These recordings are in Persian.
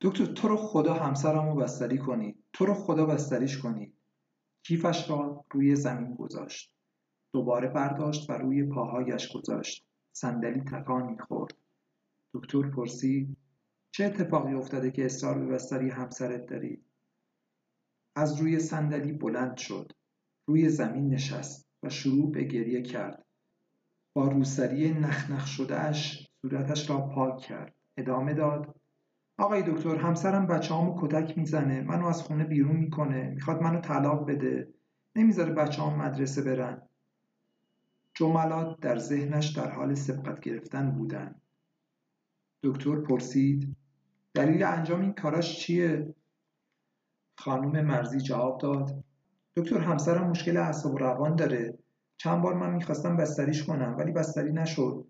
دکتر تو رو خدا همسرمو بستری کنید تو رو خدا بستریش کنید کیفش را روی زمین گذاشت. دوباره برداشت و روی پاهایش گذاشت. صندلی تکان می‌خورد. دکتر پرسید چه اتفاقی افتاده که اصرار به بستری همسرت داری؟ از روی صندلی بلند شد. روی زمین نشست و شروع به گریه کرد. با روسری نخنخ شدهش صورتش را پاک کرد. ادامه داد آقای دکتر همسرم بچه هامو کتک می‌زنه. منو از خونه بیرون می‌کنه. می‌خواد منو طلاق بده. نمی‌ذاره بچه هم مدرسه برن. جملات در ذهنش در حال سبقت گرفتن بودند دکتر پرسید دلیل انجام این کاراش چیه؟ خانم مرزی جواب داد دکتر همسرم مشکل اعصاب و روان داره. چند بار من می‌خواستم بستریش کنم ولی بستری نشد.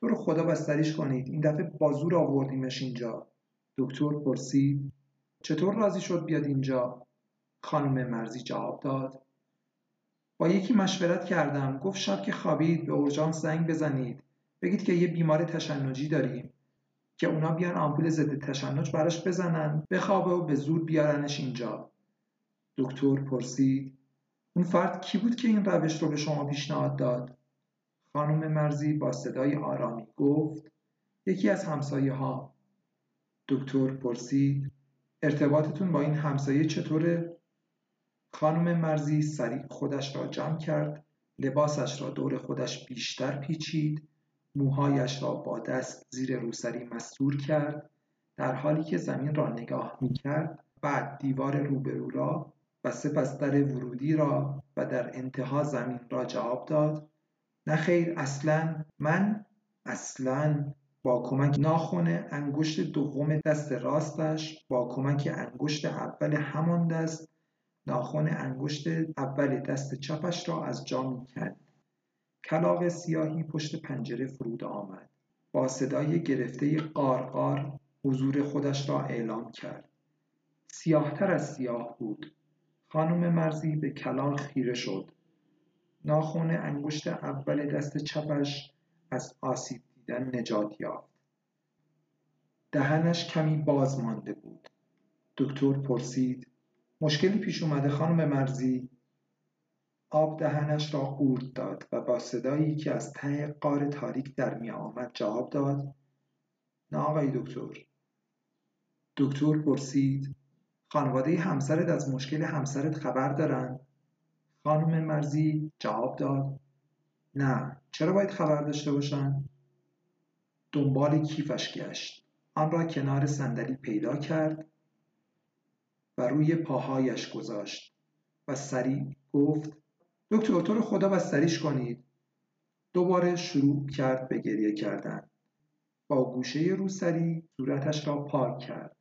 تو رو خدا بستریش کنید. این دفعه بازور آوردیمش اینجا. دکتر پرسید چطور راضی شد بیاد اینجا؟ خانم مرزی جواب داد با یکی مشورت کردم. گفت شب که خوابید به اورژانس زنگ بزنید. بگید که یه بیمار تشنجی داریم که اونا بیان آمپول ضد تشنج براش بزنن بخوابه و به زور بیارنش اینجا. دکتر پرسید اون فرد کی بود که این روش رو به شما پیشنهاد داد؟ خانم مرزی با صدای آرامی گفت یکی از همسایه ها دکتر پرسید ارتباطتون با این همسایه چطوره؟ خانم مرزی سریع خودش را جمع کرد لباسش را دور خودش بیشتر پیچید موهایش را با دست زیر روسری مستور کرد در حالی که زمین را نگاه می کرد بعد دیوار روبرو را و سپس در ورودی را و در انتها زمین را جواب داد. نه خیر اصلا من اصلا با کمک ناخن انگشت دوم دست راستش با کمک انگشت اول همان دست ناخن انگشت اول دست چپش را از جا می‌کند کلاق سیاهی پشت پنجره فرود آمد. با صدای گرفته قارقار حضور خودش را اعلام کرد. سیاهتر از سیاه بود. خانم مرزی به کلاق خیره شد. ناخن انگشت اول دست چپش از آسیب دیدن نجات یافت. دهنش کمی باز مانده بود. دکتر پرسید مشکلی پیش اومده خانم مرزی؟ آب دهنش را قورت داد و با صدایی که از ته قار تاریک در می آمد جواب داد نه آقای دکتر. دکتر پرسید خانواده همسرت از مشکل همسرت خبر دارن؟ خانم مرزی جواب داد نه. چرا باید خبر داشته باشن؟ دنبال کیفش گشت. آن را کنار صندلی پیدا کرد و روی پاهایش گذاشت و سریع گفت دکتر تو رو خدا بستریش کنید. دوباره شروع کرد به گریه کردن. با گوشه روسری صورتش را پاک کرد.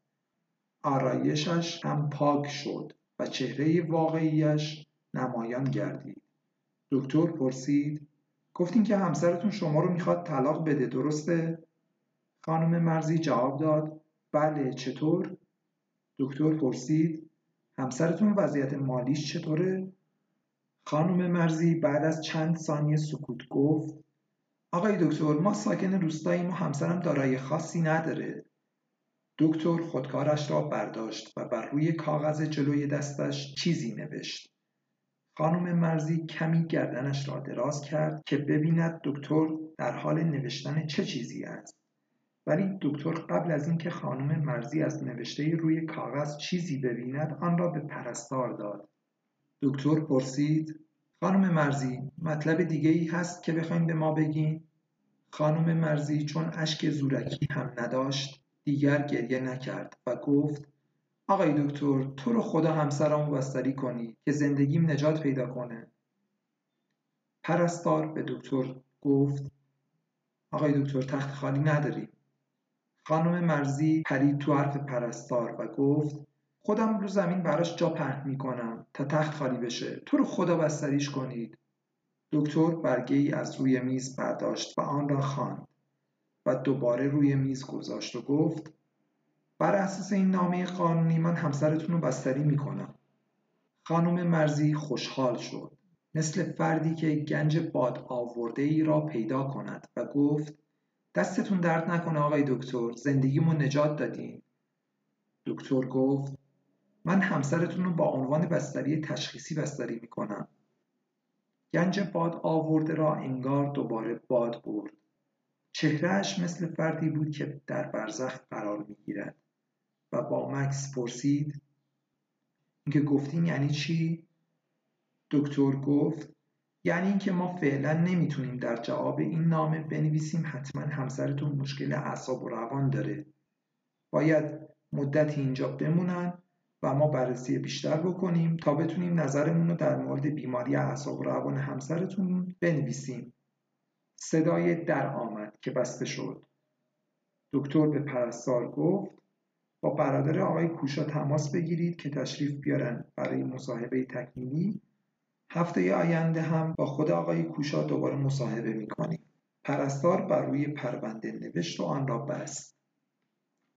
آرایشش هم پاک شد و چهره واقعیش نمایان گردید. دکتر پرسید گفتین که همسرتون شما رو می‌خواد طلاق بده درسته؟ خانم مرزی جواب داد بله چطور؟ دکتر پرسید همسرتون وضعیت مالیش چطوره؟ خانم مرزی بعد از چند ثانیه سکوت گفت آقای دکتر ما ساکن روستاییم و همسرم دارایی خاصی نداره. دکتر خودکارش را برداشت و بر روی کاغذ جلوی دستش چیزی نوشت. خانم مرزی کمی گردنش را دراز کرد که ببیند دکتر در حال نوشتن چه چیزی است. ولی دکتر قبل از اینکه خانم مرزی از نوشته روی کاغذ چیزی ببیند آن را به پرستار داد. دکتر پرسید خانم مرزی مطلب دیگه ای هست که بخواین به ما بگین؟ خانم مرزی چون اشک زورکی هم نداشت دیگر گریه نکرد و گفت آقای دکتر تو رو خدا همسرمو بستری کنی که زندگیم نجات پیدا کنه. پرستار به دکتر گفت آقای دکتر تخت خالی نداریم خانم مرزی پرید تو حرف پرستار و گفت خودم رو زمین براش جا پهن می‌کنم تا تخت خالی بشه. تو رو خدا بستریش کنید. دکتر برگه ای از روی میز برداشت و آن را خواند و دوباره روی میز گذاشت و گفت بر اساس این نامه قانونی من همسرتون رو بستری می‌کنم. خانم مرزی خوشحال شد. مثل فردی که گنج باد آورده ای را پیدا کند و گفت دستتون درد نکنه آقای دکتر زندگیمو نجات دادین. دکتر گفت من همسرتون رو با عنوان بستری تشخیصی بستری می‌کنم. گنج باد آورده را انگار دوباره باد برد. چهرهش مثل فردی بود که در برزخ قرار می‌گیرد. و با مکس پرسید اینکه گفتین یعنی چی؟ دکتر گفت یعنی اینکه ما فعلا نمی‌تونیم در جواب این نامه بنویسیم حتما همسرتون مشکل اعصاب و روان داره. باید مدتی اینجا بمونن و ما بررسی بیشتر بکنیم تا بتونیم نظرمون رو در مورد بیماری اعصاب و روان همسرتون بنویسیم. صدای در آمد که بسته شد. دکتر به پرستار گفت با برادر آقای کوشا تماس بگیرید که تشریف بیارن برای مصاحبه تکمیلی. هفته آینده هم با خود آقای کوشا دوباره مصاحبه می‌کنیم. پرستار بر روی پرونده نوشت و آن را بست.